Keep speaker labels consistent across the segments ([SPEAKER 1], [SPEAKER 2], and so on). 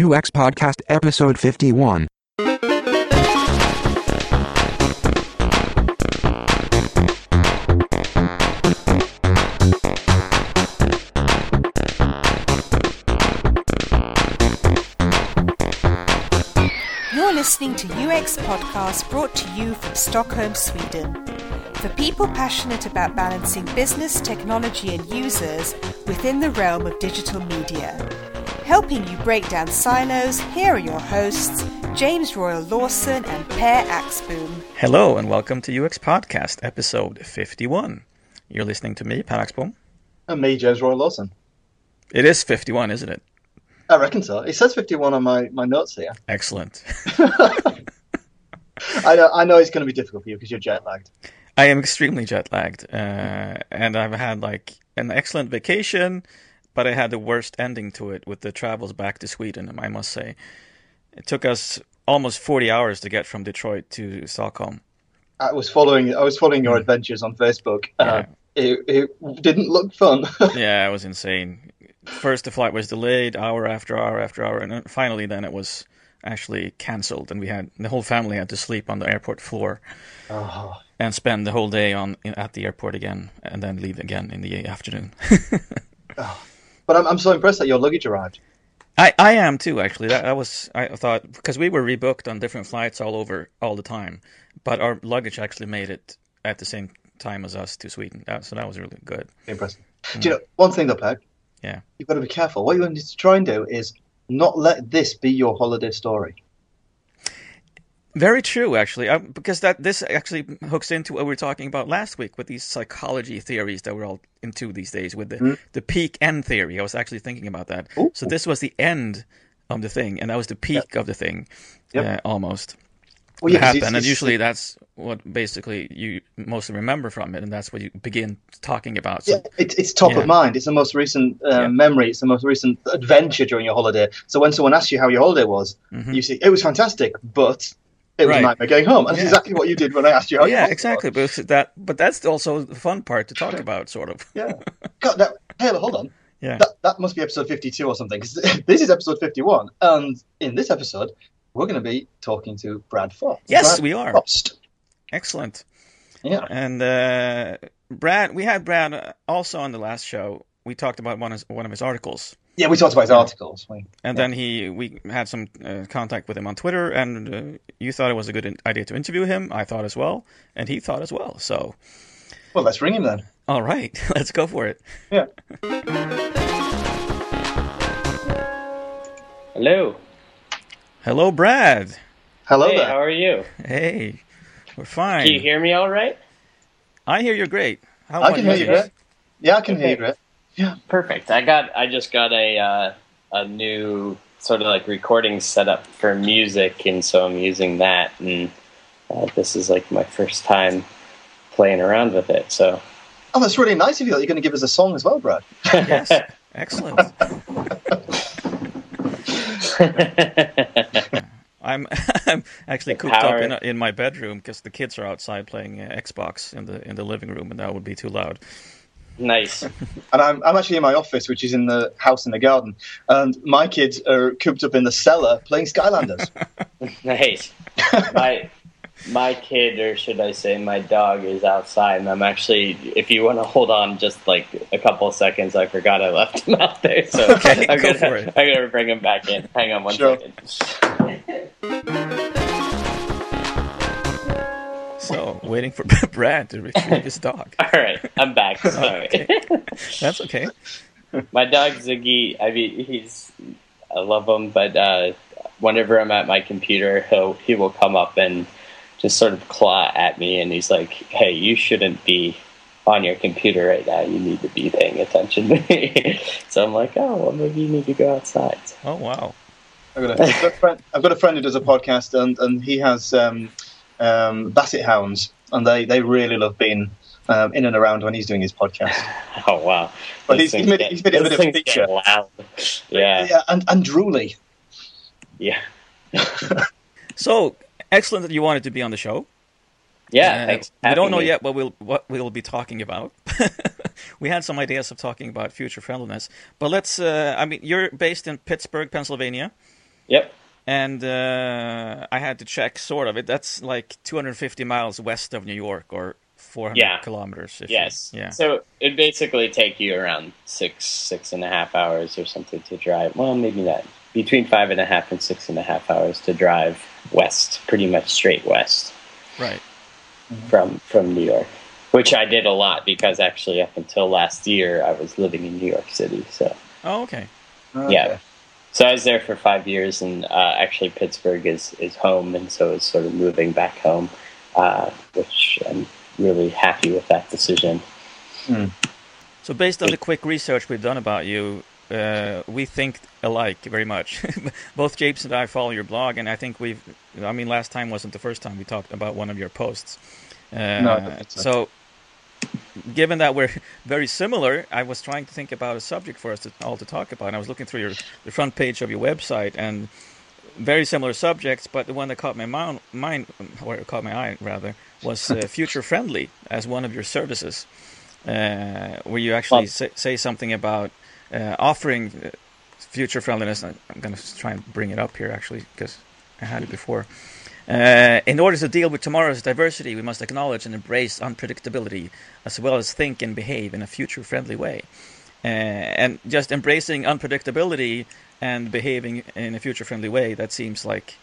[SPEAKER 1] UX Podcast Episode 51.
[SPEAKER 2] You're listening to UX Podcast brought to you from Stockholm, Sweden. For people passionate about balancing business, technology, and users within the realm of digital media. Helping you break down silos, here are your hosts, James Royal Lawson and Per Axbom.
[SPEAKER 3] Hello and welcome to UX Podcast, episode 51. You're listening to me, Per Axbom.
[SPEAKER 4] And me, James Royal Lawson.
[SPEAKER 3] It is 51, isn't it?
[SPEAKER 4] I reckon so. It says 51 on my, my notes here.
[SPEAKER 3] Excellent.
[SPEAKER 4] I know, I know it's going to be difficult for you because you're jet lagged.
[SPEAKER 3] I am extremely jet lagged, uh, and I've had like an excellent vacation, but I had the worst ending to it with the travels back to Sweden. I must say, it took us almost 40 hours to get from Detroit to Stockholm.
[SPEAKER 4] I was following I was following your adventures on Facebook. Uh, it, it didn't look fun.
[SPEAKER 3] yeah, it was insane. First, the flight was delayed hour after hour after hour, and finally, then it was actually cancelled, and we had the whole family had to sleep on the airport floor
[SPEAKER 4] oh.
[SPEAKER 3] and spend the whole day on at the airport again, and then leave again in the afternoon.
[SPEAKER 4] But I'm, I'm so impressed that your luggage arrived.
[SPEAKER 3] I, I am too actually. That, that was I thought because we were rebooked on different flights all over all the time, but our luggage actually made it at the same time as us to Sweden. That, so that was really good.
[SPEAKER 4] Impressive. Do you know one thing though, Per?
[SPEAKER 3] Yeah.
[SPEAKER 4] You've got to be careful. What you need to try and do is not let this be your holiday story.
[SPEAKER 3] Very true, actually, uh, because that this actually hooks into what we were talking about last week with these psychology theories that we're all into these days. With the the peak end theory, I was actually thinking about that.
[SPEAKER 4] Ooh.
[SPEAKER 3] So this was the end of the thing, and that was the peak of the thing,
[SPEAKER 4] Yep.
[SPEAKER 3] uh, almost.
[SPEAKER 4] Well, yeah, 'cause
[SPEAKER 3] happened,
[SPEAKER 4] it's-
[SPEAKER 3] and usually that's what basically you mostly remember from it, and that's what you begin talking about. So,
[SPEAKER 4] Yeah, it's, it's top
[SPEAKER 3] Yeah.
[SPEAKER 4] of mind. It's the most recent uh,
[SPEAKER 3] Yeah.
[SPEAKER 4] memory. It's the most recent adventure during your holiday. So when someone asks you how your holiday was, you say it was fantastic, but it was.
[SPEAKER 3] Right.
[SPEAKER 4] a nightmare going home. And
[SPEAKER 3] Yeah.
[SPEAKER 4] that's exactly what you did when I asked you how
[SPEAKER 3] yeah,
[SPEAKER 4] holiday
[SPEAKER 3] exactly. But that, but that's also the fun part to talk about, sort of.
[SPEAKER 4] Yeah. God, that, hey, hold on.
[SPEAKER 3] Yeah.
[SPEAKER 4] That, that must be episode 52 or something. 'cause this is episode 51. And in this episode, we're going to be talking to Brad Frost.
[SPEAKER 3] Yes,
[SPEAKER 4] Brad
[SPEAKER 3] we are.
[SPEAKER 4] Frost.
[SPEAKER 3] Excellent.
[SPEAKER 4] Yeah.
[SPEAKER 3] And uh, Brad, we had Brad uh, also on the last show. We talked about one of one of his articles,
[SPEAKER 4] Yeah, we talked about his articles. We,
[SPEAKER 3] and then he we had some uh, contact with him on Twitter, and uh, you thought it was a good in- idea to interview him. I thought as well, and he thought as well. So,
[SPEAKER 4] well, let's ring him then.
[SPEAKER 3] all right, let's go for it.
[SPEAKER 4] Yeah.
[SPEAKER 5] Hello.
[SPEAKER 3] Hello, Brad.
[SPEAKER 4] Hello
[SPEAKER 5] hey,
[SPEAKER 4] there.
[SPEAKER 5] how are you?
[SPEAKER 3] Hey, we're fine.
[SPEAKER 5] Can you hear me all right?
[SPEAKER 3] I hear you're great. How
[SPEAKER 4] I
[SPEAKER 3] about
[SPEAKER 4] can hear you
[SPEAKER 3] yours?
[SPEAKER 4] great. Yeah, I can hear you
[SPEAKER 5] Okay.
[SPEAKER 4] Great.
[SPEAKER 5] Perfect. I got. I just got a uh, a new sort of like recording setup for music, and so I'm using that. And uh, this is like my first time playing around with it. So
[SPEAKER 4] Oh, that's really nice of you that you're going to give us a song as well, Brad.
[SPEAKER 3] Yes, excellent. I'm I'm actually cooped
[SPEAKER 5] power.
[SPEAKER 3] up in, in my bedroom because the kids are outside playing uh, Xbox in the in the living room, and that would be too loud.
[SPEAKER 5] Nice.
[SPEAKER 4] And I'm, I'm actually in my office, which is in the house in the garden. And my kids are cooped up in the cellar playing Skylanders.
[SPEAKER 5] Nice. my my kid, or should I say, my dog, is outside, and I'm actually. If you want to hold on just like a couple of seconds, I forgot I left him out there, so
[SPEAKER 3] Okay,
[SPEAKER 5] I'm gonna. I'm gonna bring him back in. Hang on one
[SPEAKER 4] Sure.
[SPEAKER 5] second.
[SPEAKER 3] So waiting for Brad to retrieve his dog.
[SPEAKER 5] All right, I'm back. Sorry.
[SPEAKER 3] That's okay.
[SPEAKER 5] my dog Ziggy. I mean, he's. I love him, but uh, whenever I'm at my computer, he'll he will come up and just sort of claw at me, and he's like, "Hey, you shouldn't be." On your computer right now, you need to be paying attention. To me." so I'm like, oh well, maybe you need to go outside.
[SPEAKER 3] Oh wow.
[SPEAKER 4] I've got, a, I've, got a friend, I've got a friend who does a podcast, and, and he has um, um, basset hounds, and they, they really love being um, in and around when he's doing his podcast.
[SPEAKER 5] Oh wow!
[SPEAKER 4] But
[SPEAKER 5] Those
[SPEAKER 4] he's- he's made
[SPEAKER 5] get-
[SPEAKER 4] he's made a bit of a
[SPEAKER 5] things
[SPEAKER 4] feature.
[SPEAKER 5] loud. Yeah,
[SPEAKER 4] Yeah, and, and drooly.
[SPEAKER 5] yeah,
[SPEAKER 3] So excellent that you wanted to be on the show.
[SPEAKER 5] yeah.
[SPEAKER 3] Uh, we don't know
[SPEAKER 5] me.
[SPEAKER 3] yet what we'll what we'll be talking about. we had some ideas of talking about future friendliness, but let's. Uh, I mean, you're based in Pittsburgh, Pennsylvania.
[SPEAKER 5] Yep.
[SPEAKER 3] And uh, I had to check sort of it. That's like 250 miles west of New York, or 400
[SPEAKER 5] Yeah.
[SPEAKER 3] kilometers. if you-
[SPEAKER 5] Yes.
[SPEAKER 3] yeah.
[SPEAKER 5] So it basically take you around six, six and a half hours or something to drive. Well, maybe not. Between five and a half and six and a half hours to drive west, pretty much straight west
[SPEAKER 3] Right.
[SPEAKER 5] from from New York, which I did a lot because actually up until last year I was living in New York City. So
[SPEAKER 3] Oh, okay.
[SPEAKER 5] yeah. So I was there for five years, and uh, actually Pittsburgh is, is home, and so it's sort of moving back home, uh, which I'm really happy with that decision.
[SPEAKER 3] So, based on the quick research we've done about you, uh, we think alike very much. Both James and I follow your blog, and I think we've. I mean, last time wasn't the first time we talked about one of your posts. Uh,
[SPEAKER 4] No, I don't think so.
[SPEAKER 3] Given that we're very similar, I was trying to think about a subject for us to, all to talk about. And I was looking through your the front page of your website, and very similar subjects, but the one that caught my mind, mind or caught my eye rather, was uh, future friendly as one of your services, uh, where you actually
[SPEAKER 5] Well-
[SPEAKER 3] say, say something about uh, offering uh, future friendliness. I'm going to try and bring it up here actually because I had it before. Uh, in order to deal with tomorrow's diversity, we must acknowledge and embrace unpredictability, as well as think and behave in a future-friendly way. Uh, and just embracing unpredictability and behaving in a future-friendly way, that seems like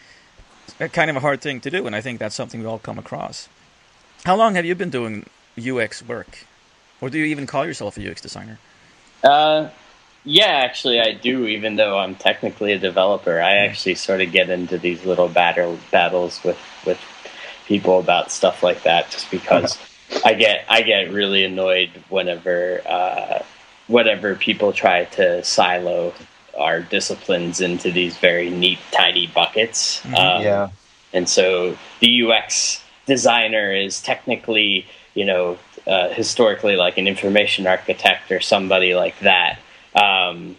[SPEAKER 3] a kind of a hard thing to do, and I think that's something we all come across. How long have you been doing UX work, or do you even call yourself a UX designer?
[SPEAKER 5] Uh, yeah, actually, I do. Even though I'm technically a developer, I actually sort of get into these little battle battles with with people about stuff like that, just because I get I get really annoyed whenever uh, whenever people try to silo our disciplines into these very neat, tiny buckets. Um,
[SPEAKER 4] yeah.
[SPEAKER 5] and so the UX designer is technically, you know, uh, historically like an information architect or somebody like that. Um,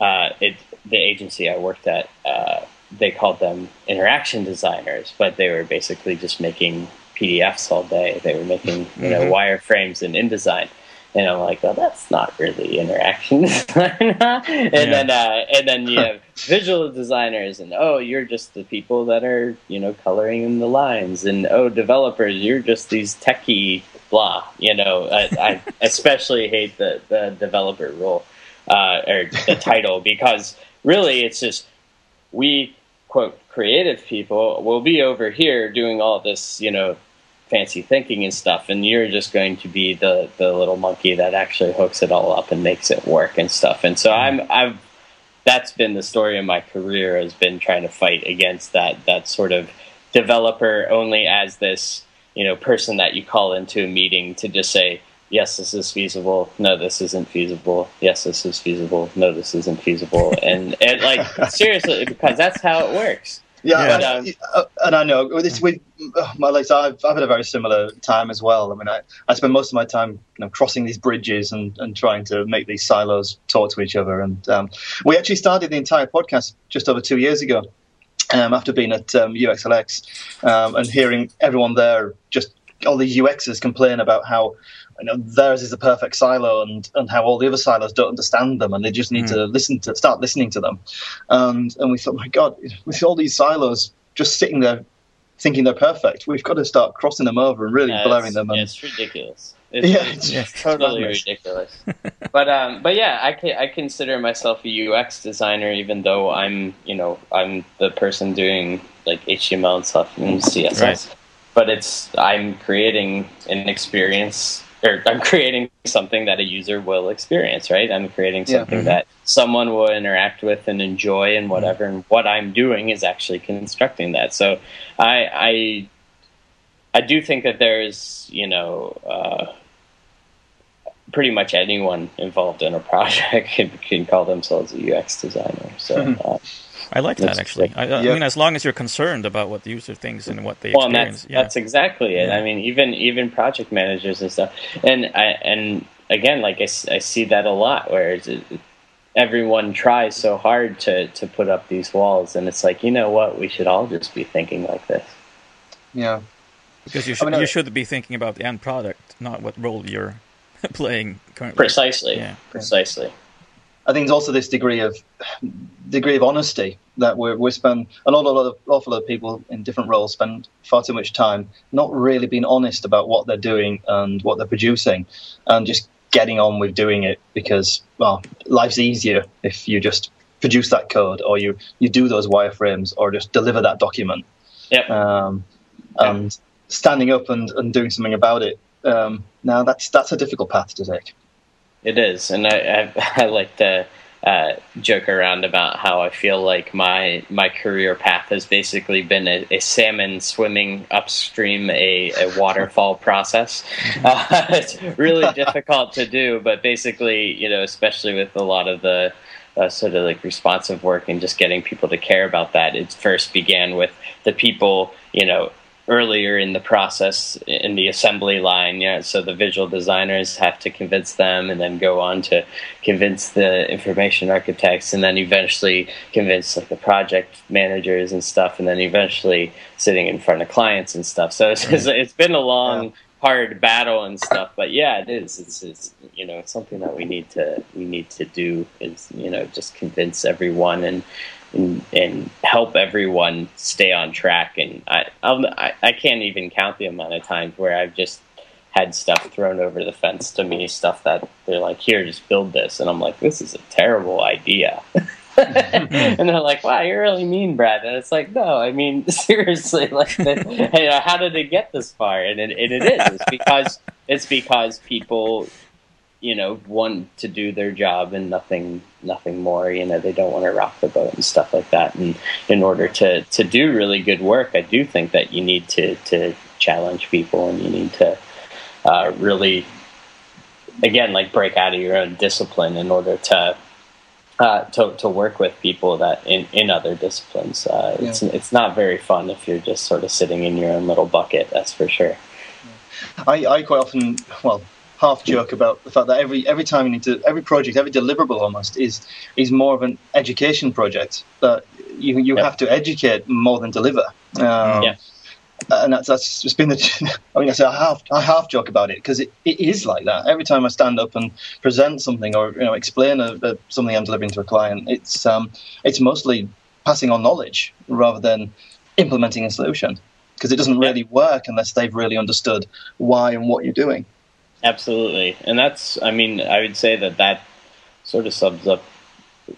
[SPEAKER 5] uh, it, the agency I worked at, uh, they called them interaction designers, but they were basically just making PDFs all day. They were making, you know, wireframes in InDesign. And I'm like, well, that's not really interaction design. and then, uh, and then you have visual designers, and oh, you're just the people that are, you know, coloring in the lines, and oh, developers, you're just these techie blah. You know, I, I especially hate the the developer role uh, or the title because really, it's just we quote creative people will be over here doing all this, you know, fancy thinking and stuff, and you're just going to be the the little monkey that actually hooks it all up and makes it work and stuff. And so I'm I've that's been the story of my career has been trying to fight against that that sort of developer only as this you know person that you call into a meeting to just say yes this is feasible no this isn't feasible yes this is feasible no this isn't feasible and and like seriously because that's how it works
[SPEAKER 4] Yeah,
[SPEAKER 3] Yeah.
[SPEAKER 4] and, uh, and I know this with uh, my like I've, I've had a very similar time as well. I mean, I, I spend most of my time you know, crossing these bridges and, and trying to make these silos talk to each other. And um, we actually started the entire podcast just over two years ago. Um, after being at um, UXLX um, and hearing everyone there, just all these UXers complain about how you know theirs is the perfect silo and, and how all the other silos don't understand them and they just need to listen to start listening to them. And and we thought, my God, with all these silos just sitting there thinking they're perfect, we've got to start crossing them over and really
[SPEAKER 5] Yeah,
[SPEAKER 4] blaring them. And,
[SPEAKER 5] it's ridiculous. It's,
[SPEAKER 4] Yeah,
[SPEAKER 5] it's
[SPEAKER 4] it's-
[SPEAKER 5] totally
[SPEAKER 4] madness.
[SPEAKER 5] ridiculous. but um, but yeah, I can, I consider myself a UX designer, even though I'm you know I'm the person doing like HTML and stuff and CSS.
[SPEAKER 3] Right.
[SPEAKER 5] But it's I'm creating an experience, or I'm creating something that a user will experience. Right? I'm creating
[SPEAKER 4] Yeah.
[SPEAKER 5] something that someone will interact with and enjoy and whatever. And what I'm doing is actually constructing that. So I I I do think that there's, you know, uh, pretty much anyone involved in a project can, can call themselves a UX designer. So, uh,
[SPEAKER 3] I like that
[SPEAKER 5] That's-
[SPEAKER 3] actually. I, I
[SPEAKER 4] Yeah.
[SPEAKER 3] mean, as long as you're concerned about what the user thinks and what they
[SPEAKER 5] well, and
[SPEAKER 3] experience.
[SPEAKER 5] that's
[SPEAKER 3] yeah.
[SPEAKER 5] that's exactly it.
[SPEAKER 3] Yeah.
[SPEAKER 5] I mean, even even project managers and stuff, and I and again, like I see that a lot where it's, it, everyone tries so hard to to put up these walls, and it's like, you know what, we should all just be thinking like this.
[SPEAKER 4] yeah.
[SPEAKER 3] because you
[SPEAKER 4] I
[SPEAKER 3] should
[SPEAKER 4] mean, uh,
[SPEAKER 3] you should be thinking about the end product, not what role you're playing currently.
[SPEAKER 5] Precisely,
[SPEAKER 3] Yeah.
[SPEAKER 5] precisely.
[SPEAKER 4] I think there's also this degree of degree of honesty that we're, we spend an awful lot of awful lot of people in different roles spend far too much time not really being honest about what they're doing and what they're producing, and just getting on with doing it because well, life's easier if you just produce that code or you you do those wireframes or just deliver that document.
[SPEAKER 5] Yep.
[SPEAKER 4] Um, and standing up and, and doing something about it. Um, now that's that's a difficult path to take.
[SPEAKER 5] It is, and I I, I like to uh, joke around about how I feel like my my career path has basically been a, a salmon swimming upstream a, a waterfall process. Uh, it's really difficult to do, but basically, you know, especially with a lot of the uh, sort of like responsive work and just getting people to care about that. It first began with the people, you know, earlier in the process in the assembly line. Yeah, so the visual designers have to convince them, and then go on to convince the information architects, and then eventually convince like the project managers and stuff, and then eventually sitting in front of clients and stuff. So it's, it's, it's been a long. Yeah. Hard battle and stuff, but yeah, it is. It's, it's you know it's something that we need to we need to do is you know just convince everyone and and, and help everyone stay on track. And I, I, I can't even count the amount of times where I've just had stuff thrown over the fence to me, stuff that they're like, "Here, just build this," and I'm like, "This is a terrible idea." and they're like, "Wow, you're really mean, Brad." And it's like, "No, I mean seriously. Like, hey, how did it get this far?" And it, and it is. It's because it's because people you know want to do their job and nothing nothing more you know they don't want to rock the boat and stuff like that and in order to to do really good work i do think that you need to to challenge people and you need to uh, really again like break out of your own discipline in order to uh, to, to work with people that in, in other disciplines uh, yeah. it's it's not very fun if you're just sort of sitting in your own little bucket that's for sure
[SPEAKER 4] I, I quite often well half joke about the fact that every every time you need to every project every deliverable almost is is more of an education project that you you yep. have to educate more than deliver. Um, yeah. And that's that's just been the. I mean, I say I half I half joke about it because it, it is like that. Every time I stand up and present something or you know explain a, a, something I'm delivering to a client, it's um it's mostly passing on knowledge rather than implementing a solution because it doesn't really work unless they've really understood why and what you're doing.
[SPEAKER 5] Absolutely, and that's I mean I would say that that sort of sums up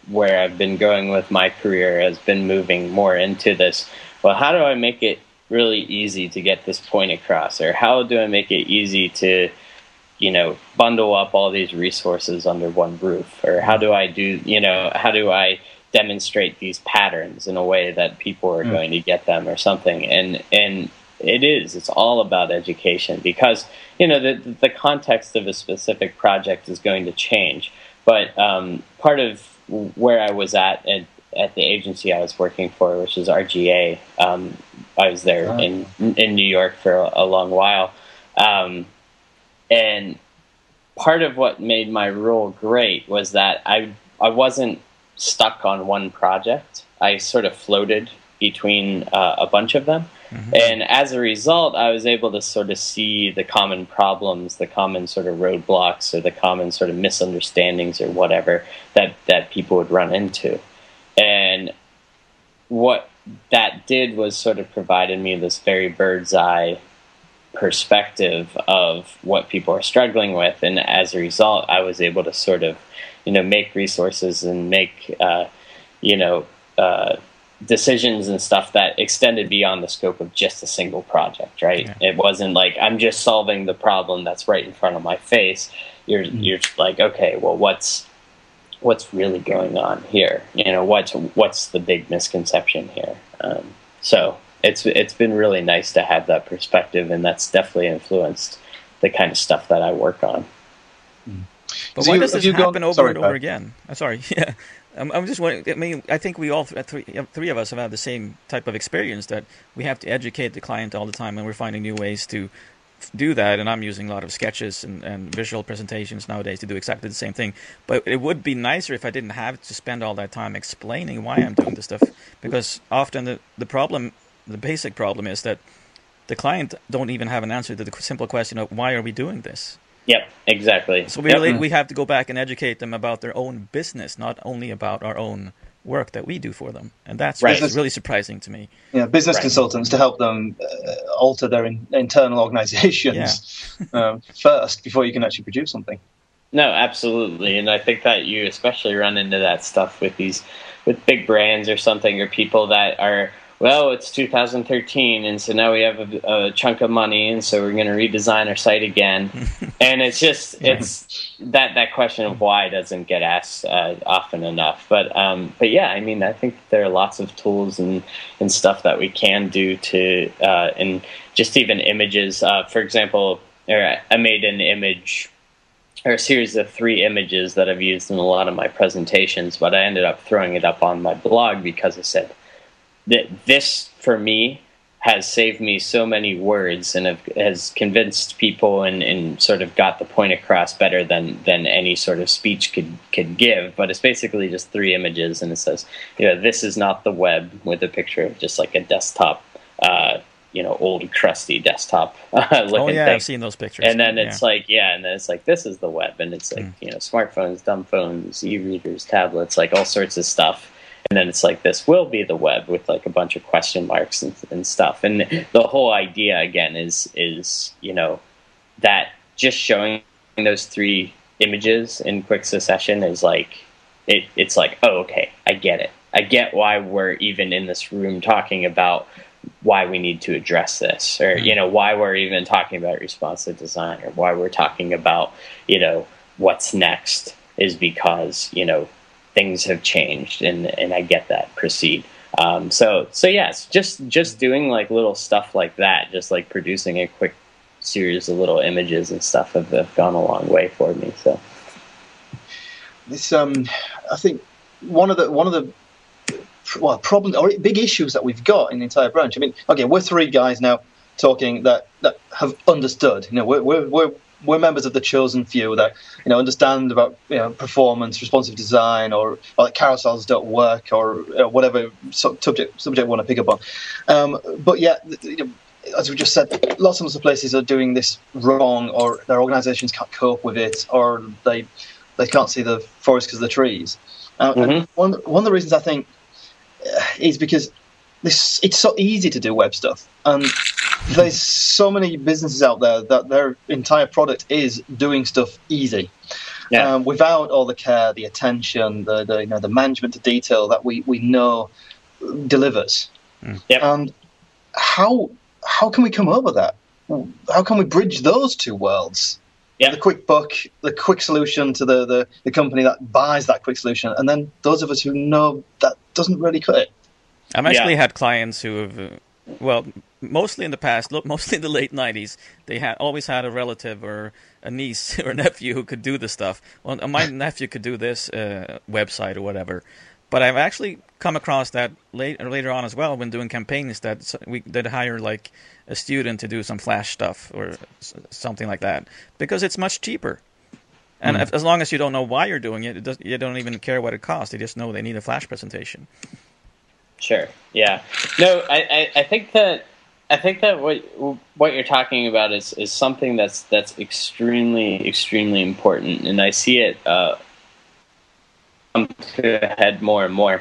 [SPEAKER 5] where I've been going with my career has been moving more into this. Well, how do I make it really easy to get this point across, or how do I make it easy to you know bundle up all these resources under one roof, or how do I do you know how do I demonstrate these patterns in a way that people are mm. going to get them or something? And and it is it's all about education because you know the the context of a specific project is going to change. But um, part of where I was at, at at the agency I was working for, which is RGA, um, I was there oh. in in New York for a, a long while, um, and part of what made my role great was that I I wasn't stuck on one project. I sort of floated between uh, a bunch of them. Mm-hmm. And as a result, I was able to sort of see the common problems, the common sort of roadblocks, or the common sort of misunderstandings, or whatever that that people would run into. And what that did was sort of provided me this very bird's eye perspective of what people are struggling with, and as a result, I was able to sort of, you know, make resources and make, uh, you know. Uh, decisions and stuff that extended beyond the scope of just a single project, right? Yeah. It wasn't like I'm just solving the problem that's right in front of my face. You're mm-hmm. you're like, okay, well, what's what's really going on here? You know, what's what's the big misconception here? Um, so it's it's been really nice to have that perspective, and that's definitely influenced the kind of stuff that I work on.
[SPEAKER 3] Mm. But so why you, does this happen gone, over sorry, and over Pat. again? I'm sorry. Yeah. I'm, I'm just wondering. I mean, I think we all three, three of us have had the same type of experience that we have to educate the client all the time, and we're finding new ways to do that. And I'm using a lot of sketches and, and visual presentations nowadays to do exactly the same thing. But it would be nicer if I didn't have to spend all that time explaining why I'm doing this stuff, because often the the problem, the basic problem, is that the client don't even have an answer to the simple question of why are we doing this
[SPEAKER 5] Yep, exactly.
[SPEAKER 3] So we
[SPEAKER 5] Yep.
[SPEAKER 3] really we have to go back and educate them about their own business, not only about our own work that we do for them, and that's
[SPEAKER 5] Right.
[SPEAKER 3] really, really surprising to me.
[SPEAKER 4] Yeah, business
[SPEAKER 5] Right.
[SPEAKER 4] consultants to help them uh, alter their in, internal organizations um, first before you can actually produce something.
[SPEAKER 5] No, absolutely, and I think that you especially run into that stuff with these with big brands or something, or people that are well, it's 2013, and so now we have a, a chunk of money, and so we're going to redesign our site again, and it's just it's that that question of why doesn't get asked uh, often enough. But um, but yeah, I mean, I think there are lots of tools and and stuff that we can do to uh, and just even images. Uh, for example, I made an image or a series of three images that I've used in a lot of my presentations, but I ended up throwing it up on my blog because I said that this, for me, has saved me so many words and have, has convinced people and, and sort of got the point across better than, than any sort of speech could, could give. But it's basically just three images, and it says, you know, this is not the web with a picture of just like a desktop, uh, you know, old crusty desktop looking
[SPEAKER 3] oh yeah,
[SPEAKER 5] thing
[SPEAKER 3] I've seen those pictures.
[SPEAKER 5] and then it's like yeah and then it's like this is the web and it's like
[SPEAKER 3] Mm.
[SPEAKER 5] you know smartphones dumb phones e-readers tablets like all sorts of stuff and then it's like this will be the web with like a bunch of question marks and, and stuff. And the whole idea again is is you know that just showing those three images in quick succession is like it, it's like oh okay i get it. I get why we're even in this room talking about why we need to address this or mm-hmm. you know why we're even talking about responsive design or why we're talking about you know what's next is because you know things have changed and and I get that proceed um, so so yes just just doing like little stuff like that just like producing a quick series of little images and stuff have, have gone a long way for me so
[SPEAKER 4] This, um, I think, one of the one of the well problems or big issues that we've got in the entire branch. I mean, okay, we're three guys now talking that that have understood. You know, we're we're we're, we're members of the chosen few that you know understand about you know performance, responsive design, or, or like carousels don't work, or you know, whatever subject subject we want to pick up on. Um, but yeah. You know, as we just said, lots and lots of places are doing this wrong, or their organisations can't cope with it, or they they can't see the forest because of the trees. Uh,
[SPEAKER 5] Mhm.
[SPEAKER 4] one one of the reasons I think uh, is because this it's so easy to do web stuff, and there's so many businesses out there that their entire product is doing stuff easy.
[SPEAKER 5] Yeah.
[SPEAKER 4] Um, without all the care, the attention, the, the you know the management to detail that we, we know delivers.
[SPEAKER 5] Yep.
[SPEAKER 4] And how how can we come over that? How can we bridge those two worlds?
[SPEAKER 5] Yeah.
[SPEAKER 4] The quick buck, the quick solution to the, the, the company that buys that quick solution, and then those of us who know that doesn't really cut it.
[SPEAKER 3] I've actually
[SPEAKER 5] Yeah.
[SPEAKER 3] had clients who have, uh, well, mostly in the past, look, mostly in the late '90s, they had always had a relative or a niece or a nephew who could do the stuff. Well, uh, my nephew could do this uh, website or whatever, but I've actually come across that late, later on as well when doing campaigns that we that hire like a student to do some flash stuff or something like that because it's much cheaper. And if, as long as you don't know why you're doing it, it does, you don't even care what it costs. You just know they need a flash presentation.
[SPEAKER 5] Sure. Yeah. No, I, I, I think that I think that what what you're talking about is, is something that's that's extremely extremely important, and I see it uh, come to a head more and more,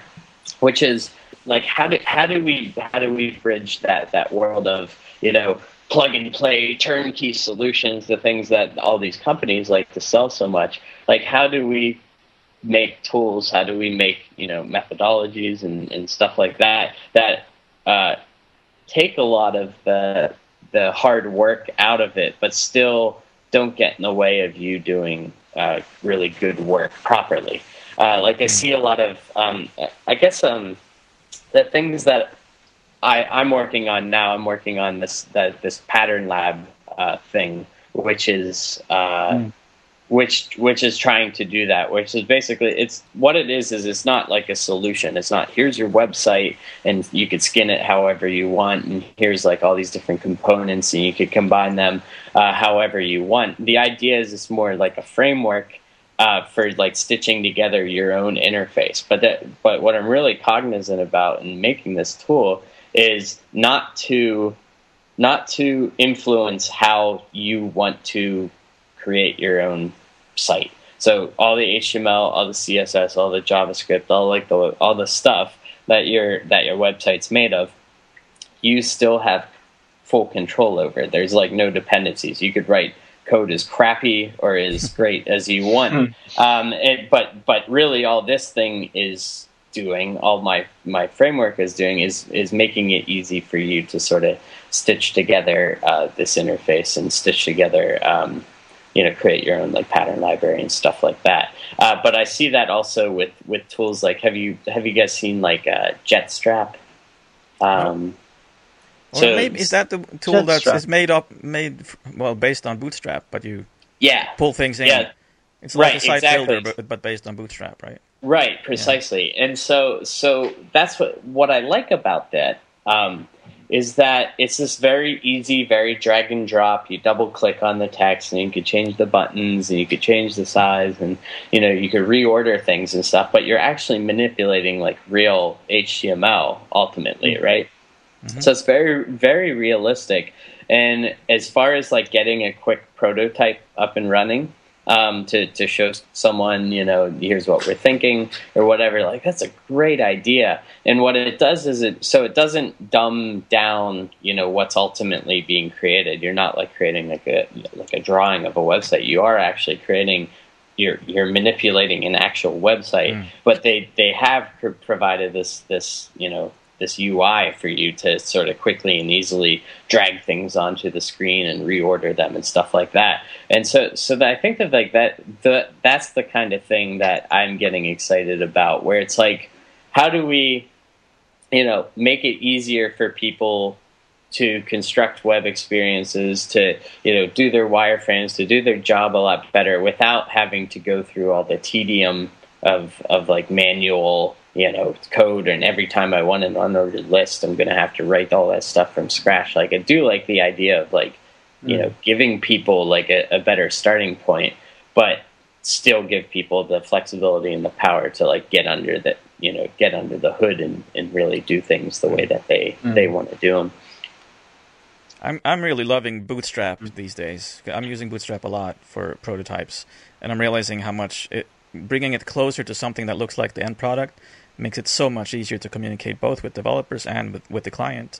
[SPEAKER 5] which is like how do how do we how do we bridge that that world of you know plug and play turnkey solutions, the things that all these companies like to sell so much. Like how do we make tools? How do we make you know methodologies and, and stuff like that that uh, take a lot of the the hard work out of it, but still don't get in the way of you doing uh, really good work properly. Uh, like I see a lot of, um, I guess, um, the things that I, I'm working on now. I'm working on this this pattern lab uh, thing, which is uh, which which is trying to do that. Which is basically it's what it is is it's not like a solution. It's not here's your website and you could skin it however you want, and here's like all these different components and you could combine them uh, however you want. The idea is it's more like a framework uh, for like stitching together your own interface. But that, but what I'm really cognizant about in making this tool is not to not to influence how you want to create your own site. So all the HTML, all the CSS, all the JavaScript, all like the all the stuff that your that your website's made of, you still have full control over. it. There's like no dependencies. You could write code as crappy or as great as you want. Um, it, but but really, all this thing is doing, all my my framework is doing, is is making it easy for you to sort of stitch together uh, this interface and stitch together. Um, you know, create your own like pattern library and stuff like that. Uh, but I see that also with with tools like have you have you guys seen like uh, Jetstrap? Um,
[SPEAKER 3] Or maybe is that the tool that's is made up made well based on Bootstrap, but you
[SPEAKER 5] yeah,
[SPEAKER 3] pull things in.
[SPEAKER 5] Yeah.
[SPEAKER 3] It's like
[SPEAKER 5] Right,
[SPEAKER 3] a site
[SPEAKER 5] exactly.
[SPEAKER 3] builder, but, but based on Bootstrap, right?
[SPEAKER 5] Right, precisely. And so so that's what what I like about that um, is that it's this very easy, very drag and drop. You double click on the text and you could change the buttons and you could change the size and you know you could reorder things and stuff, but you're actually manipulating like real HTML ultimately, mm-hmm. right? Mm-hmm. So it's very very realistic. And as far as like getting a quick prototype up and running, um, to to show someone, you know, here's what we're thinking or whatever. Like that's a great idea. And what it does is it so it doesn't dumb down, you know, what's ultimately being created. You're not like creating like a like a drawing of a website. You are actually creating. You're you're manipulating an actual website, but they they have pr- provided this this you know this UI for you to sort of quickly and easily drag things onto the screen and reorder them and stuff like that. And so, so that I think that like that, the, that's the kind of thing that I'm getting excited about, where it's like, how do we, you know, make it easier for people to construct web experiences, to you know, do their wireframes, to do their job a lot better without having to go through all the tedium of of like manual you know code and every time i want an unordered list i'm going to have to write all that stuff from scratch. Like i do like the idea of like you know mm. giving people like a, a better starting point but still give people the flexibility and the power to like get under the you know get under the hood and, and really do things the way that they mm. they want to do them
[SPEAKER 3] I'm I'm really loving Bootstrap mm. these days. I'm using Bootstrap a lot for prototypes, and I'm realizing how much it bringing it closer to something that looks like the end product makes it so much easier to communicate both with developers and with, with the client.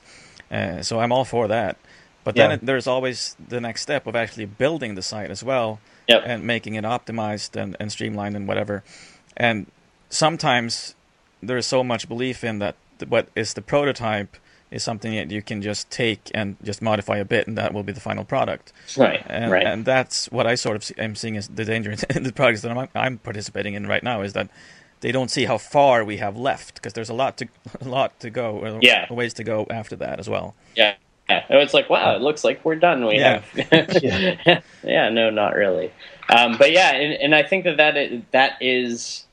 [SPEAKER 3] Uh, so I'm all for that. But then
[SPEAKER 4] Yeah.
[SPEAKER 3] it, there's always the next step of actually building the site as well
[SPEAKER 5] Yep.
[SPEAKER 3] and making it optimized and, and streamlined and whatever. And sometimes there's so much belief in that what is the prototype is something that you can just take and just modify a bit, and that will be the final product.
[SPEAKER 5] right
[SPEAKER 3] And,
[SPEAKER 5] right
[SPEAKER 3] and that's what I sort of see, am seeing as the danger in the projects that I'm, I'm participating in right now is that they don't see how far we have left because there's a lot to a lot to go,
[SPEAKER 5] Yeah.
[SPEAKER 3] ways to go after that as well.
[SPEAKER 5] Yeah. Yeah. It's like, wow, it looks like we're done. We
[SPEAKER 3] Yeah.
[SPEAKER 5] have. yeah. No, not really. Um, but yeah, and, and I think that that is, that is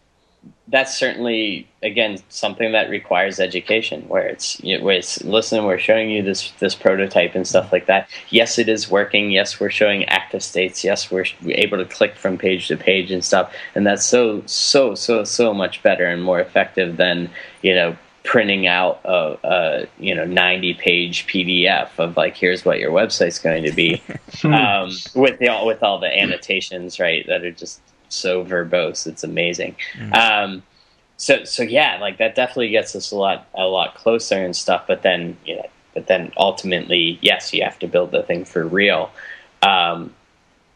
[SPEAKER 5] that's certainly again something that requires education. Where it's you know, where it's listen, we're showing you this this prototype and stuff like that. Yes, it is working. Yes, we're showing active states. Yes, we're able to click from page to page and stuff. And that's so so so so much better and more effective than you know printing out a, a you know 90 page PDF of like here's what your website's going to be um, with the all with all the annotations right that are just so verbose it's amazing. Um, so so yeah like that definitely gets us a lot a lot closer and stuff but then you know but then ultimately yes you have to build the thing for real. Um,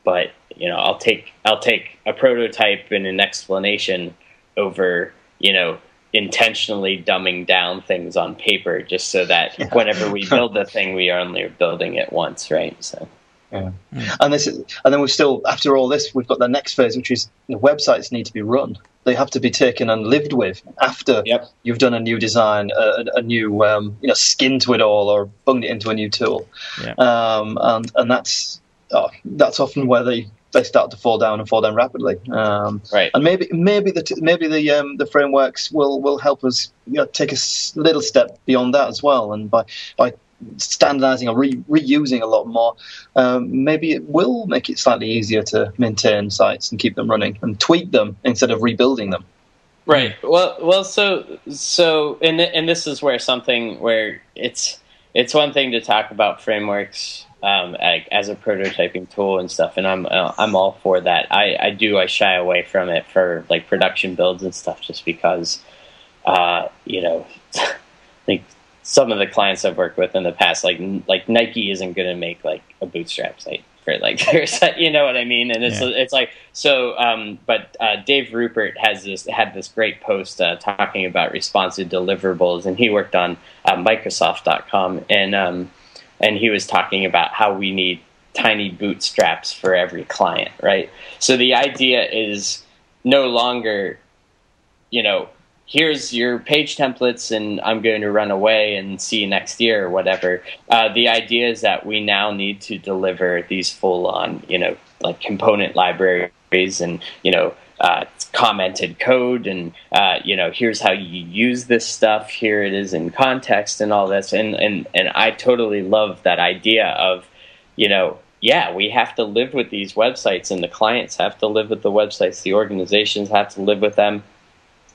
[SPEAKER 5] but you know I'll take I'll take a prototype and an explanation over you know intentionally dumbing down things on paper just so that whenever we build the thing we are only building it once right? So
[SPEAKER 4] Yeah. And this is, and then we've still after all this we've got the next phase, which is you know, websites need to be run. They have to be taken and lived with after
[SPEAKER 5] Yep.
[SPEAKER 4] you've done a new design, a, a new um, you know skin to it all, or bunged it into a new tool.
[SPEAKER 3] Yeah.
[SPEAKER 4] Um, and and that's oh, that's often where they they start to fall down and fall down rapidly. Um,
[SPEAKER 5] right
[SPEAKER 4] and maybe maybe the t- maybe the um, the frameworks will will help us you know, take a s- little step beyond that as well, and by by standardizing or re- reusing a lot more, um, maybe it will make it slightly easier to maintain sites and keep them running and tweak them instead of rebuilding them.
[SPEAKER 5] Right. Well, well. So, so, and and this is where something where it's it's one thing to talk about frameworks um, as a prototyping tool and stuff, and I'm uh, I'm all for that. I, I do I shy away from it for like production builds and stuff, just because, uh, you know, like some of the clients I've worked with in the past, like like Nike isn't going to make like a bootstrap site for like their site, you know what I mean? And it's
[SPEAKER 3] Yeah.
[SPEAKER 5] it's like so. Um, but uh, Dave Rupert has this had this great post uh, talking about responsive deliverables, and he worked on uh, Microsoft.com, and um, and he was talking about how we need tiny bootstraps for every client, right? So the idea is no longer, you know, here's your page templates and I'm going to run away and see you next year or whatever. Uh, the idea is that we now need to deliver these full on, you know, like component libraries and, you know, uh, commented code and uh, you know here's how you use this stuff here it is in context and all this and and and I totally love that idea of you know yeah we have to live with these websites and the clients have to live with the websites the organizations have to live with them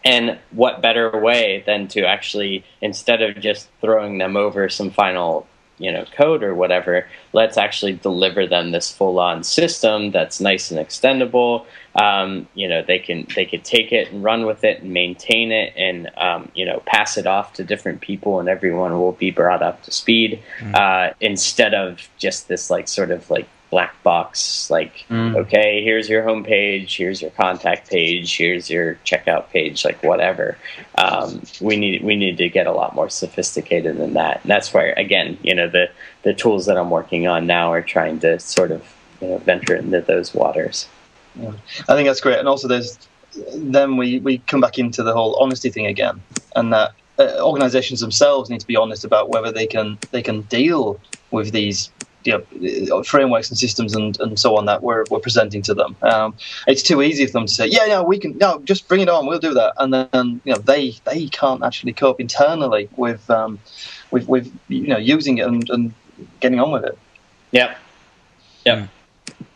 [SPEAKER 5] and what better way than to actually instead of just throwing them over some final you know code or whatever let's actually deliver them this full on system that's nice and extendable. Um, you know they can they could take it and run with it and maintain it and um, you know pass it off to different people and everyone will be brought up to speed uh, instead of just this like sort of like black box like okay here's your homepage here's your contact page here's your checkout page like whatever. Um, we need we need to get a lot more sophisticated than that. And that's where again you know the the tools that i'm working on now are trying to sort of you know venture into those waters.
[SPEAKER 4] I think that's great. And also, there's then we, we come back into the whole honesty thing again, and that uh, organizations themselves need to be honest about whether they can they can deal with these you know, frameworks and systems and, and so on that we're, we're presenting to them. Um, it's too easy for them to say, yeah, yeah, we can, no, just bring it on, we'll do that, and then you know they they can't actually cope internally with um, with with you know using it and, and getting on with it.
[SPEAKER 5] yep yep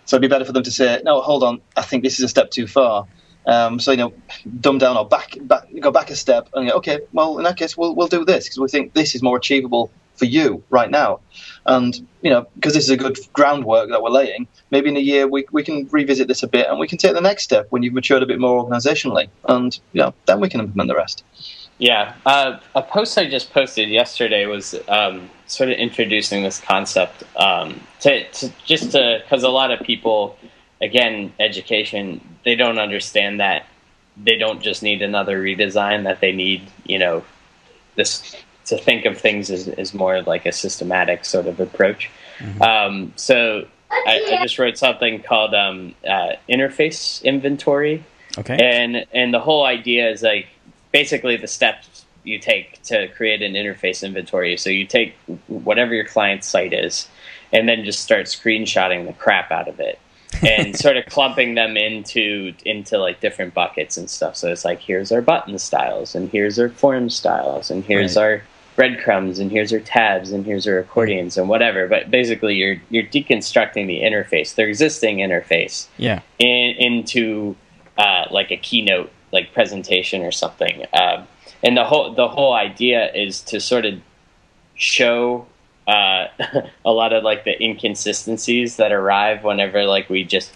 [SPEAKER 4] So it'd be better for them to say, no, hold on, I think this is a step too far. Um, so you know, dumb down or back, back, go back a step, and go, okay, well, in that case, we'll we'll do this because we think this is more achievable for you right now, and you know, because this is a good groundwork that we're laying. Maybe in a year we we can revisit this a bit, and we can take the next step when you've matured a bit more organisationally, and you know, then we can implement the rest.
[SPEAKER 5] Yeah, uh, a post I just posted yesterday was um, sort of introducing this concept um, to, to just to because a lot of people, again, education, they don't understand that they don't just need another redesign; that they need, you know, this to think of things as, as more like a systematic sort of approach. Um, so I, I just wrote something called um, uh, interface inventory
[SPEAKER 3] Okay.
[SPEAKER 5] and and the whole idea is like basically the steps you take to create an interface inventory so you take whatever your client site is and then just start screenshotting the crap out of it and sort of clumping them into into like different buckets and stuff so it's like here's our button styles and here's our form styles and here's
[SPEAKER 3] Right.
[SPEAKER 5] our breadcrumbs and here's our tabs and here's our accordions and whatever but basically you're you're deconstructing the interface their existing interface
[SPEAKER 3] yeah.
[SPEAKER 5] in, into uh, like a keynote like presentation or something. Um, and the whole the whole idea is to sort of show uh, a lot of like the inconsistencies that arrive whenever like we just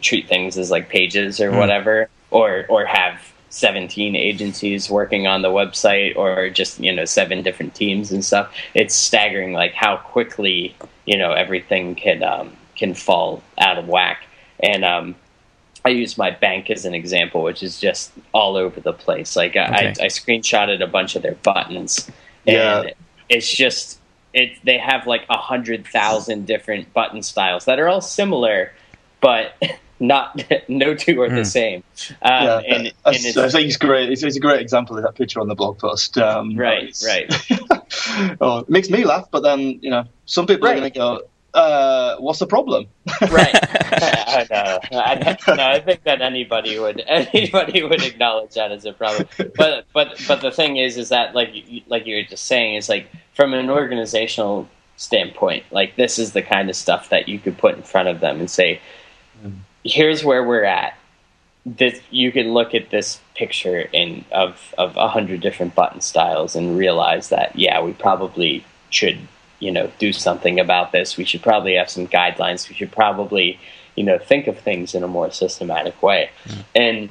[SPEAKER 5] treat things as like pages or whatever, or or have 17 agencies working on the website or just you know seven different teams and stuff it's staggering like how quickly you know everything can um, can fall out of whack and um, I use my bank as an example, which is just all over the place. Like I,
[SPEAKER 3] Okay.
[SPEAKER 5] I, I screenshotted a bunch of their buttons,
[SPEAKER 4] Yeah.
[SPEAKER 5] and it's just it. They have like a hundred thousand different button styles that are all similar, but not no two are the same. Um,
[SPEAKER 4] yeah,
[SPEAKER 5] and, and
[SPEAKER 4] I, I think it's great. It's, it's a great example of that picture on the blog post. Um,
[SPEAKER 5] Right, right.
[SPEAKER 4] oh, it makes me laugh, but then you know, some people are going to go, uh, "What's the problem?"
[SPEAKER 5] right. I know. I, no, I think that anybody would anybody would acknowledge that as a problem. But but but the thing is, is that like you, like you were just saying, is like from an organizational standpoint, like this is the kind of stuff that you could put in front of them and say, here's where we're at. This you can look at this picture in of of a hundred different button styles and realize that yeah, we probably should you know do something about this. We should probably have some guidelines. We should probably you know think of things in a more systematic way. Mm. And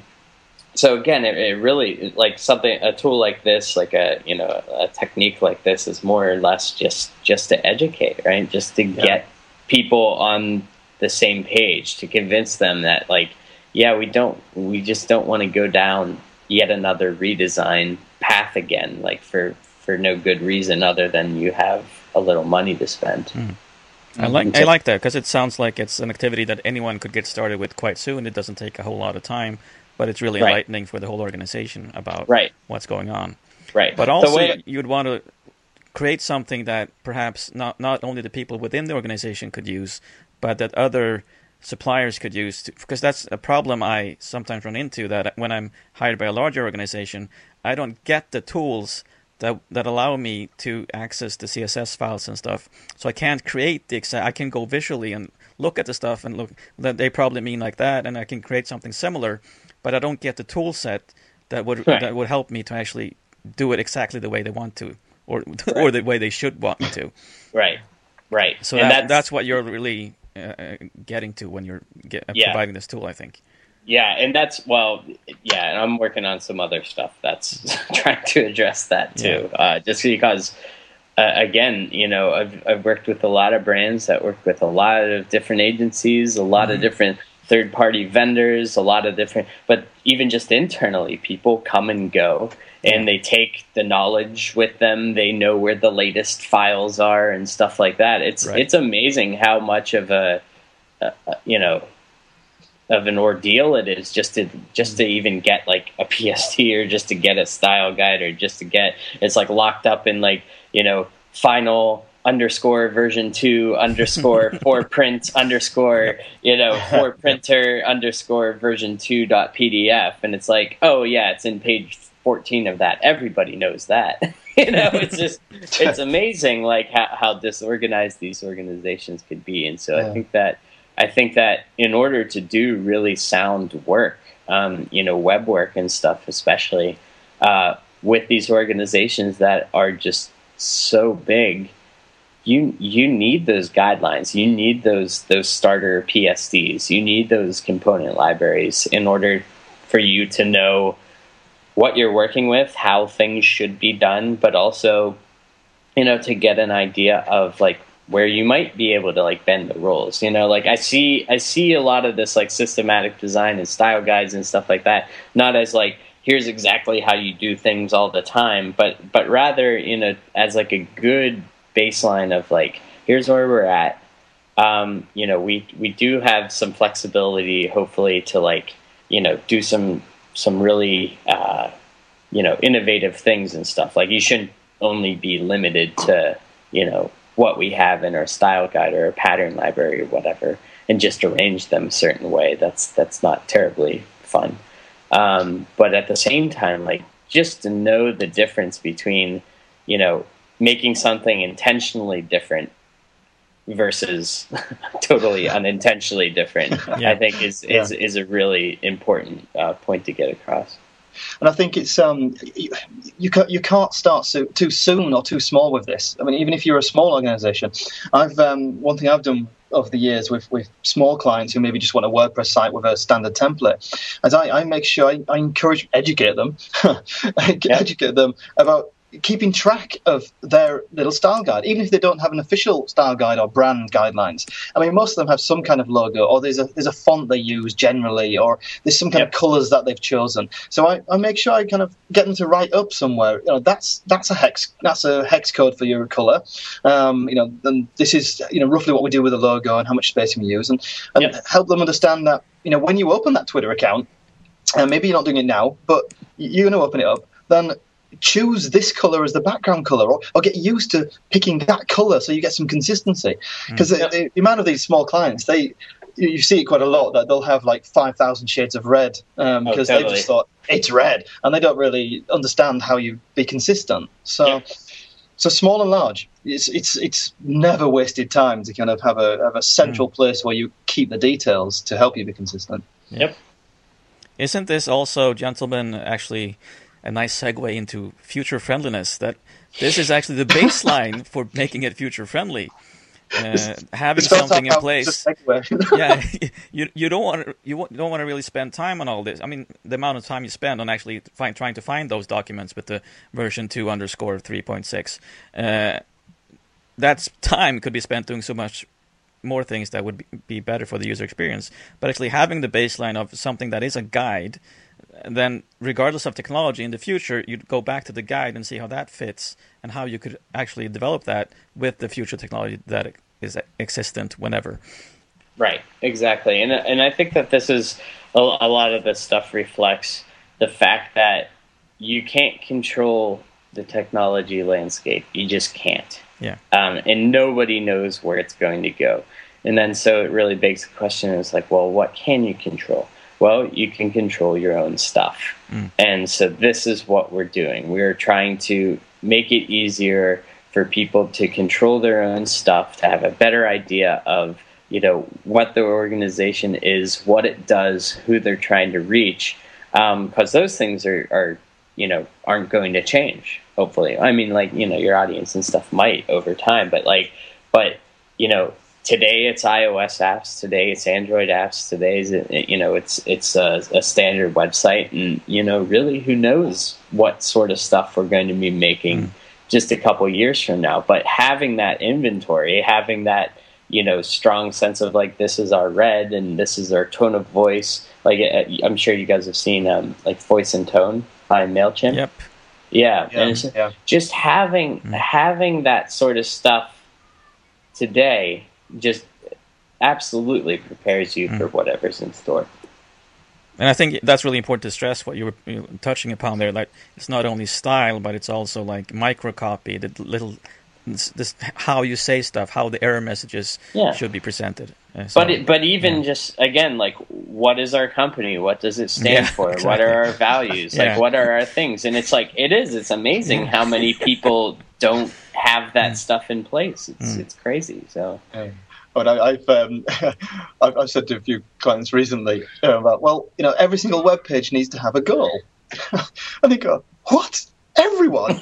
[SPEAKER 5] so again, it, it, really like something a tool like this, like a you know a technique like this, is more or less just just to educate, right? Just to yeah. get people on the same page to convince them that like yeah we don't we just don't want to go down yet another redesign path again like for for no good reason other than you have a little money to spend mm.
[SPEAKER 3] I like I like that because it sounds like it's an activity that anyone could get started with quite soon. It doesn't take a whole lot of time, but it's really right. enlightening for the whole organization about
[SPEAKER 5] right.
[SPEAKER 3] what's going on.
[SPEAKER 5] Right.
[SPEAKER 3] But also, way- you'd want to create something that perhaps not not only the people within the organization could use, but that other suppliers could use to, because that's a problem I sometimes run into that when I'm hired by a larger organization, I don't get the tools that that allow me to access the CSS files and stuff. So I can't create the exact. I can go visually and look at the stuff and look that they probably mean like that, and I can create something similar, but I don't get the tool set that would right. that would help me to actually do it exactly the way they want to or right. or the way they should want me to.
[SPEAKER 5] Right, right.
[SPEAKER 3] So that, that's, that's what you're really uh, getting to when you're get, uh, yeah. providing this tool. I think.
[SPEAKER 5] Yeah, and that's well, yeah, and I'm working on some other stuff that's trying to address that too. Yeah. Uh, just because, uh, again, you know, I've I've worked with a lot of brands that work with a lot of different agencies, a lot mm-hmm. of different third party vendors, a lot of different, but even just internally, people come and go and they take the knowledge with them. They know where the latest files are and stuff like that. It's right. it's amazing how much of a, a, you know of an ordeal it is just to just to even get like a PSD or just to get a style guide or just to get it's like locked up in like you know final underscore version two underscore for print underscore you know for printer underscore version two dot pdf and it's like oh yeah it's in page 14 of that everybody knows that you know it's just it's amazing like how, how disorganized these organizations could be and so yeah. i think that i think that in order to do really sound work um, you know web work and stuff especially uh, with these organizations that are just so big you you need those guidelines. You need those those starter PSDs. You need those component libraries in order for you to know what you're working with, how things should be done, but also you know to get an idea of like where you might be able to like bend the rules. You know, like I see I see a lot of this like systematic design and style guides and stuff like that, not as like here's exactly how you do things all the time, but but rather you know as like a good baseline of like here's where we're at. Um, you know, we we do have some flexibility, hopefully, to like you know do some some really uh, you know innovative things and stuff. Like you shouldn't only be limited to you know what we have in our style guide or pattern library or whatever, and just arrange them a certain way. That's that's not terribly fun. Um, but at the same time, like just to know the difference between you know making something intentionally different versus totally unintentionally different yeah. i think is, is, yeah. is a really important uh, point to get across
[SPEAKER 4] and I think it's um, you, you can't you can't start so, too soon or too small with this. I mean, even if you're a small organisation, I've um, one thing I've done over the years with, with small clients who maybe just want a WordPress site with a standard template, as I, I make sure I, I encourage educate them, educate them about keeping track of their little style guide, even if they don't have an official style guide or brand guidelines. I mean, most of them have some kind of logo, or there's a there's a font they use generally, or there's some kind yep. of colours that they've chosen. So I, I make sure I kind of get them to write up somewhere. You know, that's that's a hex that's a hex code for your colour. Um, you know, and this is you know roughly what we do with the logo and how much space we use, and and yep. help them understand that you know when you open that Twitter account, and maybe you're not doing it now, but you're going to open it up, then choose this color as the background color or, or get used to picking that color so you get some consistency because mm. the, the, amount of these small clients they you see it quite a lot that they'll have like 5000 shades of red um, because oh, totally. they just thought it's red and they don't really understand how you be consistent so yeah. so small and large it's it's it's never wasted time to kind of have a have a central mm. place where you keep the details to help you be consistent
[SPEAKER 5] yep
[SPEAKER 3] isn't this also gentlemen actually a nice segue into future friendliness. That this is actually the baseline for making it future friendly. Uh, having something in place. yeah, you you don't want to, you don't want to really spend time on all this. I mean, the amount of time you spend on actually find, trying to find those documents with the version two underscore three point six, uh, that time could be spent doing so much more things that would be better for the user experience. But actually having the baseline of something that is a guide, then regardless of technology in the future, you'd go back to the guide and see how that fits and how you could actually develop that with the future technology that is existent whenever.
[SPEAKER 5] Right, exactly, and and I think that this is a, a lot of this stuff reflects the fact that you can't control the technology landscape. You just can't.
[SPEAKER 3] Yeah.
[SPEAKER 5] Um, and nobody knows where it's going to go. And then so it really begs the question: Is like, well, what can you control? Well, you can control your own stuff. Mm. And so this is what we're doing. We're trying to make it easier for people to control their own stuff, to have a better idea of you know what the organization is, what it does, who they're trying to reach, because um, those things are, are you know aren't going to change. Hopefully, I mean, like you know, your audience and stuff might over time, but like, but you know, today it's iOS apps, today it's Android apps, today's you know it's it's a, a, standard website, and you know really who knows what sort of stuff we're going to be making mm. just a couple years from now. But having that inventory, having that you know strong sense of like this is our red and this is our tone of voice. Like uh, I'm sure you guys have seen um, like voice and tone by Mailchimp.
[SPEAKER 3] Yep.
[SPEAKER 5] Yeah, yeah, and yeah. just having mm. having that sort of stuff today just absolutely prepares you mm. for whatever's in store.
[SPEAKER 3] And I think that's really important to stress what you were, you touching upon there. Like it's not only style, but it's also like microcopy, the little this, this, how you say stuff, how the error messages yeah. should be presented.
[SPEAKER 5] Uh, so, but it, but even yeah. just again, like what is our company? What does it stand yeah, for? Exactly. What are our values? Like what are our things? And it's like it is. It's amazing how many people don't have that mm. stuff in place. It's mm. it's crazy. So.
[SPEAKER 4] But I, have um, I've, I've, said to a few clients recently uh, about, well, you know, every single web page needs to have a goal, and they go, "What? Everyone?"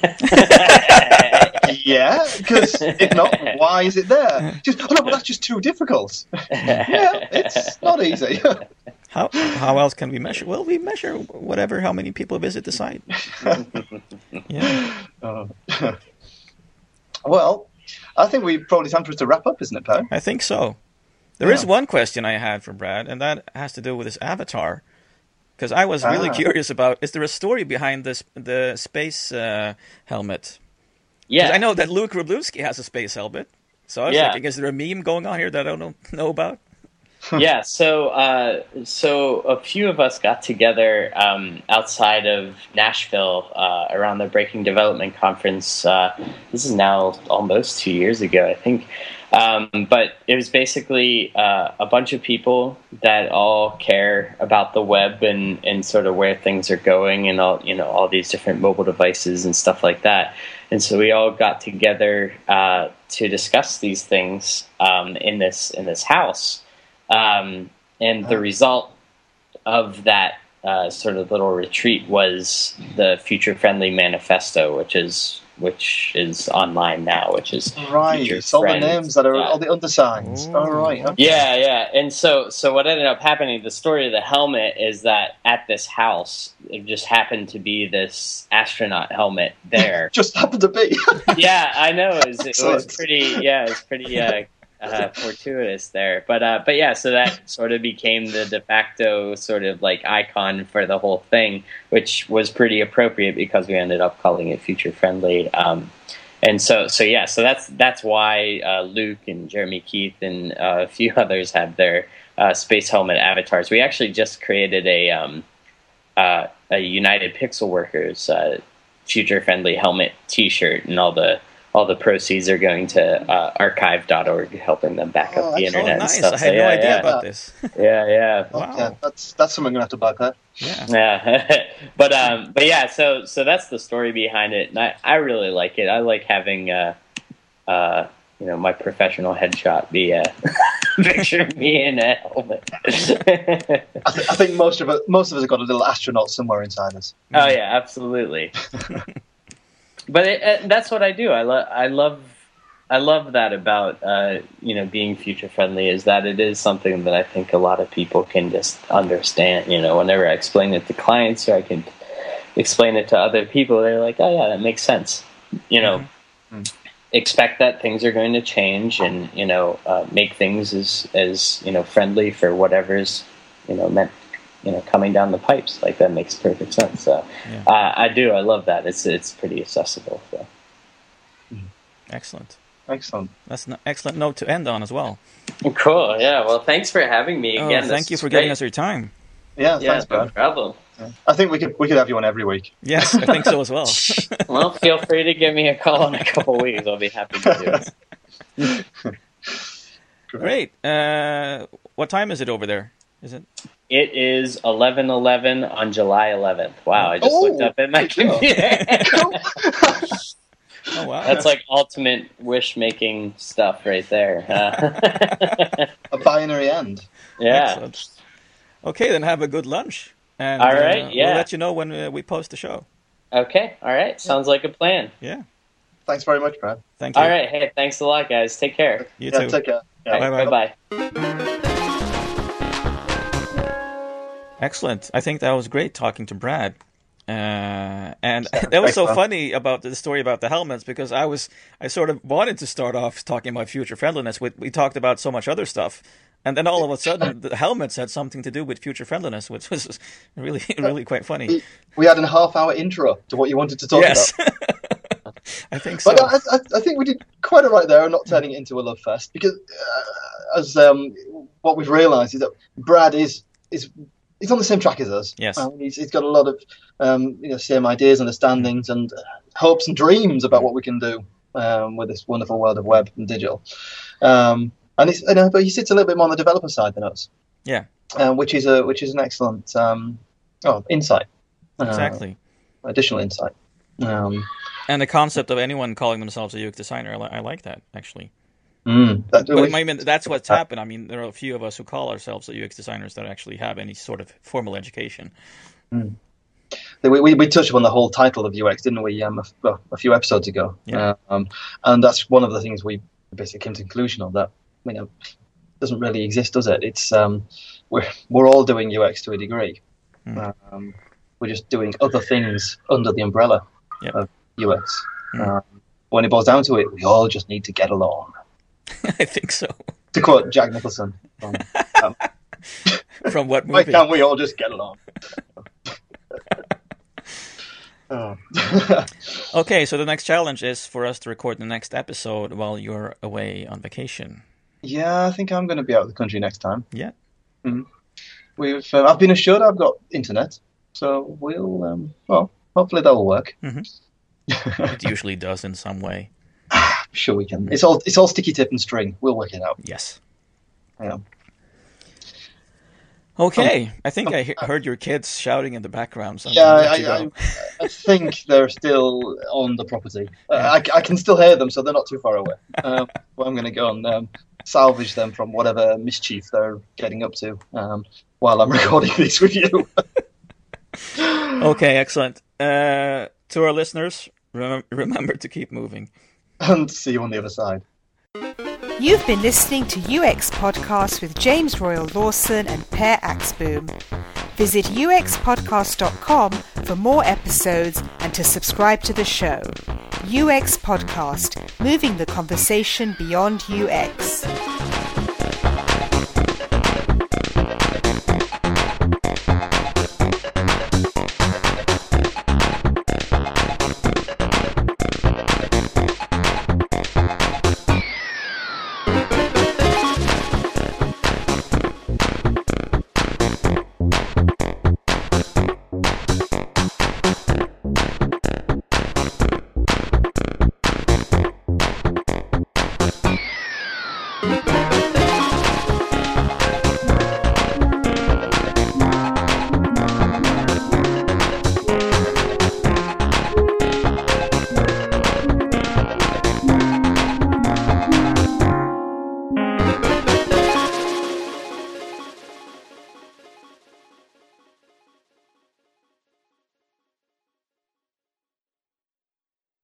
[SPEAKER 4] yeah, because if not, why is it there? Just, oh no, but that's just too difficult. yeah, it's not easy.
[SPEAKER 3] how how else can we measure? Well, we measure whatever how many people visit the site. yeah. Uh,
[SPEAKER 4] well, I think we probably time for us to wrap up, isn't it, Per?
[SPEAKER 3] I think so. There yeah. is one question I had for Brad, and that has to do with his avatar. Because I was really ah. curious about is there a story behind this the space uh, helmet? Yeah, I know that Luke Wroblewski has a space helmet. So I was yeah. thinking, is there a meme going on here that I don't know about?
[SPEAKER 5] yeah, so uh, so a few of us got together um, outside of Nashville uh, around the Breaking Development Conference. Uh, this is now almost two years ago, I think. Um, but it was basically uh, a bunch of people that all care about the web and, and sort of where things are going and all you know all these different mobile devices and stuff like that. And so we all got together uh, to discuss these things um, in this in this house. Um, and the result of that uh, sort of little retreat was the Future Friendly Manifesto, which is which is online now, which is
[SPEAKER 4] right. It's all the names that are all the undersigns. All right. Okay.
[SPEAKER 5] Yeah, yeah. And so, so what ended up happening? The story of the helmet is that at this house, it just happened to be this astronaut helmet there.
[SPEAKER 4] just happened to be.
[SPEAKER 5] yeah, I know. It was, it was pretty. Yeah, it was pretty. Uh, uh, fortuitous there. But uh, but yeah, so that sort of became the de facto sort of like icon for the whole thing, which was pretty appropriate because we ended up calling it future friendly. Um, and so so yeah, so that's that's why uh, Luke and Jeremy Keith and uh, a few others have their uh, space helmet avatars. We actually just created a um, uh, a United Pixel Workers future friendly helmet T-shirt, and all the all the proceeds are going to uh, archive.org, helping them back oh, up the internet.
[SPEAKER 3] nice.
[SPEAKER 5] And stuff.
[SPEAKER 3] I had so, no idea yeah. about this.
[SPEAKER 5] yeah, yeah.
[SPEAKER 4] Wow. Okay. That's that's something I'm gonna have to buy, Per.
[SPEAKER 5] Yeah. Yeah. but um, but yeah. So so that's the story behind it, and I, I really like it. I like having uh, uh, you know, my professional headshot be uh, picture me in a helmet.
[SPEAKER 4] I, th- I think most of us, most of us have got a little astronaut somewhere inside us.
[SPEAKER 5] Oh yeah, absolutely. But it, uh, that's what I do. I love. I love. I love that about uh, you know being future friendly is that it is something that I think a lot of people can just understand. You know, whenever I explain it to clients or I can explain it to other people, they're like, "Oh yeah, that makes sense." You know,
[SPEAKER 4] Mhm.
[SPEAKER 5] expect that things are going to change, and you know, uh, make things as as you know friendly for whatever's you know meant you know coming down the pipes. Like that makes perfect sense. So
[SPEAKER 3] Yeah.
[SPEAKER 5] uh, I do. I love that. It's it's pretty accessible. So.
[SPEAKER 3] Excellent.
[SPEAKER 4] Excellent.
[SPEAKER 3] That's an excellent note to end on as well.
[SPEAKER 5] Cool. Yeah. Well, thanks for having me
[SPEAKER 3] Oh,
[SPEAKER 5] again.
[SPEAKER 3] thank
[SPEAKER 5] This
[SPEAKER 3] you
[SPEAKER 5] is
[SPEAKER 3] for giving us your time.
[SPEAKER 4] Yeah,
[SPEAKER 5] Yeah,
[SPEAKER 4] thanks,
[SPEAKER 5] no
[SPEAKER 4] Brad.
[SPEAKER 5] problem.
[SPEAKER 4] I think we could we could have you on every week.
[SPEAKER 3] Yes, I think so as well.
[SPEAKER 5] Well, feel free to give me a call in a couple weeks. I'll be happy to do it.
[SPEAKER 3] Great. Uh, what time is it over there? Is it?
[SPEAKER 5] It is eleven eleven on July 11th. Wow, I just
[SPEAKER 4] Oh,
[SPEAKER 5] looked up at my computer.
[SPEAKER 3] Oh wow.
[SPEAKER 5] That's like ultimate wish making stuff right there. Uh,
[SPEAKER 4] A binary end.
[SPEAKER 5] yeah.
[SPEAKER 3] Excellent. Okay, then have a good lunch. And,
[SPEAKER 5] All right,
[SPEAKER 3] uh,
[SPEAKER 5] yeah.
[SPEAKER 3] We'll let you know when uh, we post the show.
[SPEAKER 5] Okay. All right. Sounds like a plan.
[SPEAKER 3] Yeah.
[SPEAKER 4] Thanks very much, Brad.
[SPEAKER 3] Thank you.
[SPEAKER 5] All right. Hey, thanks a lot, guys. Take care.
[SPEAKER 3] You
[SPEAKER 4] yeah,
[SPEAKER 3] too.
[SPEAKER 4] take care. Yeah.
[SPEAKER 5] All right,
[SPEAKER 3] Bye-bye.
[SPEAKER 5] Bye-bye.
[SPEAKER 3] Excellent. I think that was great talking to Brad. Uh, and that was so funny about the story about the helmets because I was I sort of wanted to start off talking about future friendliness. We, we talked about so much other stuff, and then all of a sudden the helmets had something to do with future friendliness, which was really really quite funny.
[SPEAKER 4] We had a half hour intro to what you wanted to talk
[SPEAKER 3] Yes,
[SPEAKER 4] about.
[SPEAKER 3] I think so.
[SPEAKER 4] But I, I, I think we did quite all right there, not turning it into a love fest, because uh, as um, what we've realised is that Brad is is he's on the same track as us.
[SPEAKER 3] Yes.
[SPEAKER 4] He's, he's got a lot of um, you know same ideas, understandings, and uh, hopes and dreams about what we can do um, with this wonderful world of web and digital. Um, and it's, you know, but he sits a little bit more on the developer side than us.
[SPEAKER 3] Yeah.
[SPEAKER 4] Um, which is a which is an excellent um, oh, insight. Uh,
[SPEAKER 3] exactly.
[SPEAKER 4] additional insight. Um,
[SPEAKER 3] And the concept of anyone calling themselves a UX designer, I, li- I like that actually.
[SPEAKER 4] Mm, that-
[SPEAKER 3] But I mean, that's what's happened. I mean, there are a few of us who call ourselves UX designers that actually have any sort of formal education.
[SPEAKER 4] we, we, we touched upon the whole title of UX, didn't we, um, a, well, a few episodes ago?
[SPEAKER 3] Yeah.
[SPEAKER 4] Um, and that's one of the things we basically came to conclusion of that, you know, doesn't really exist, does it? It's um, we're we're all doing UX to a degree.
[SPEAKER 3] Mm.
[SPEAKER 4] Um, we're just doing other things under the umbrella
[SPEAKER 3] Yep.
[SPEAKER 4] of UX.
[SPEAKER 3] Mm.
[SPEAKER 4] Um, when it boils down to it, we all just need to get along.
[SPEAKER 3] I think so.
[SPEAKER 4] To quote Jack Nicholson, from, um,
[SPEAKER 3] From what
[SPEAKER 4] why can't we all just get along? oh.
[SPEAKER 3] Okay, so the next challenge is for us to record the next episode while you're away on vacation.
[SPEAKER 4] Yeah, I think I'm going to be out of the country next time.
[SPEAKER 3] Yeah.
[SPEAKER 4] Mhm. We've uh, I've been assured I've got internet, so we'll um, well hopefully that'll work.
[SPEAKER 3] It usually does in some way.
[SPEAKER 4] Sure we can. It's all it's all sticky tip and string. We'll work it out.
[SPEAKER 3] Yes.
[SPEAKER 4] Yeah.
[SPEAKER 3] Okay, I think I he- heard your kids shouting in the background. So I'm
[SPEAKER 4] Yeah,
[SPEAKER 3] gonna
[SPEAKER 4] I, I. I think they're still on the property. Uh, I, I can still hear them, so they're not too far away. Um, but I'm going to go and um, salvage them from whatever mischief they're getting up to um, while I'm recording this with you.
[SPEAKER 3] Okay, excellent. Uh, to our listeners, remem- remember to keep moving.
[SPEAKER 4] And see you on the other side.
[SPEAKER 2] You've been listening to UX Podcast with James Royal Lawson and Per Axbom. Visit uxpodcast.com for more episodes and to subscribe to the show. UX Podcast, moving the conversation beyond UX.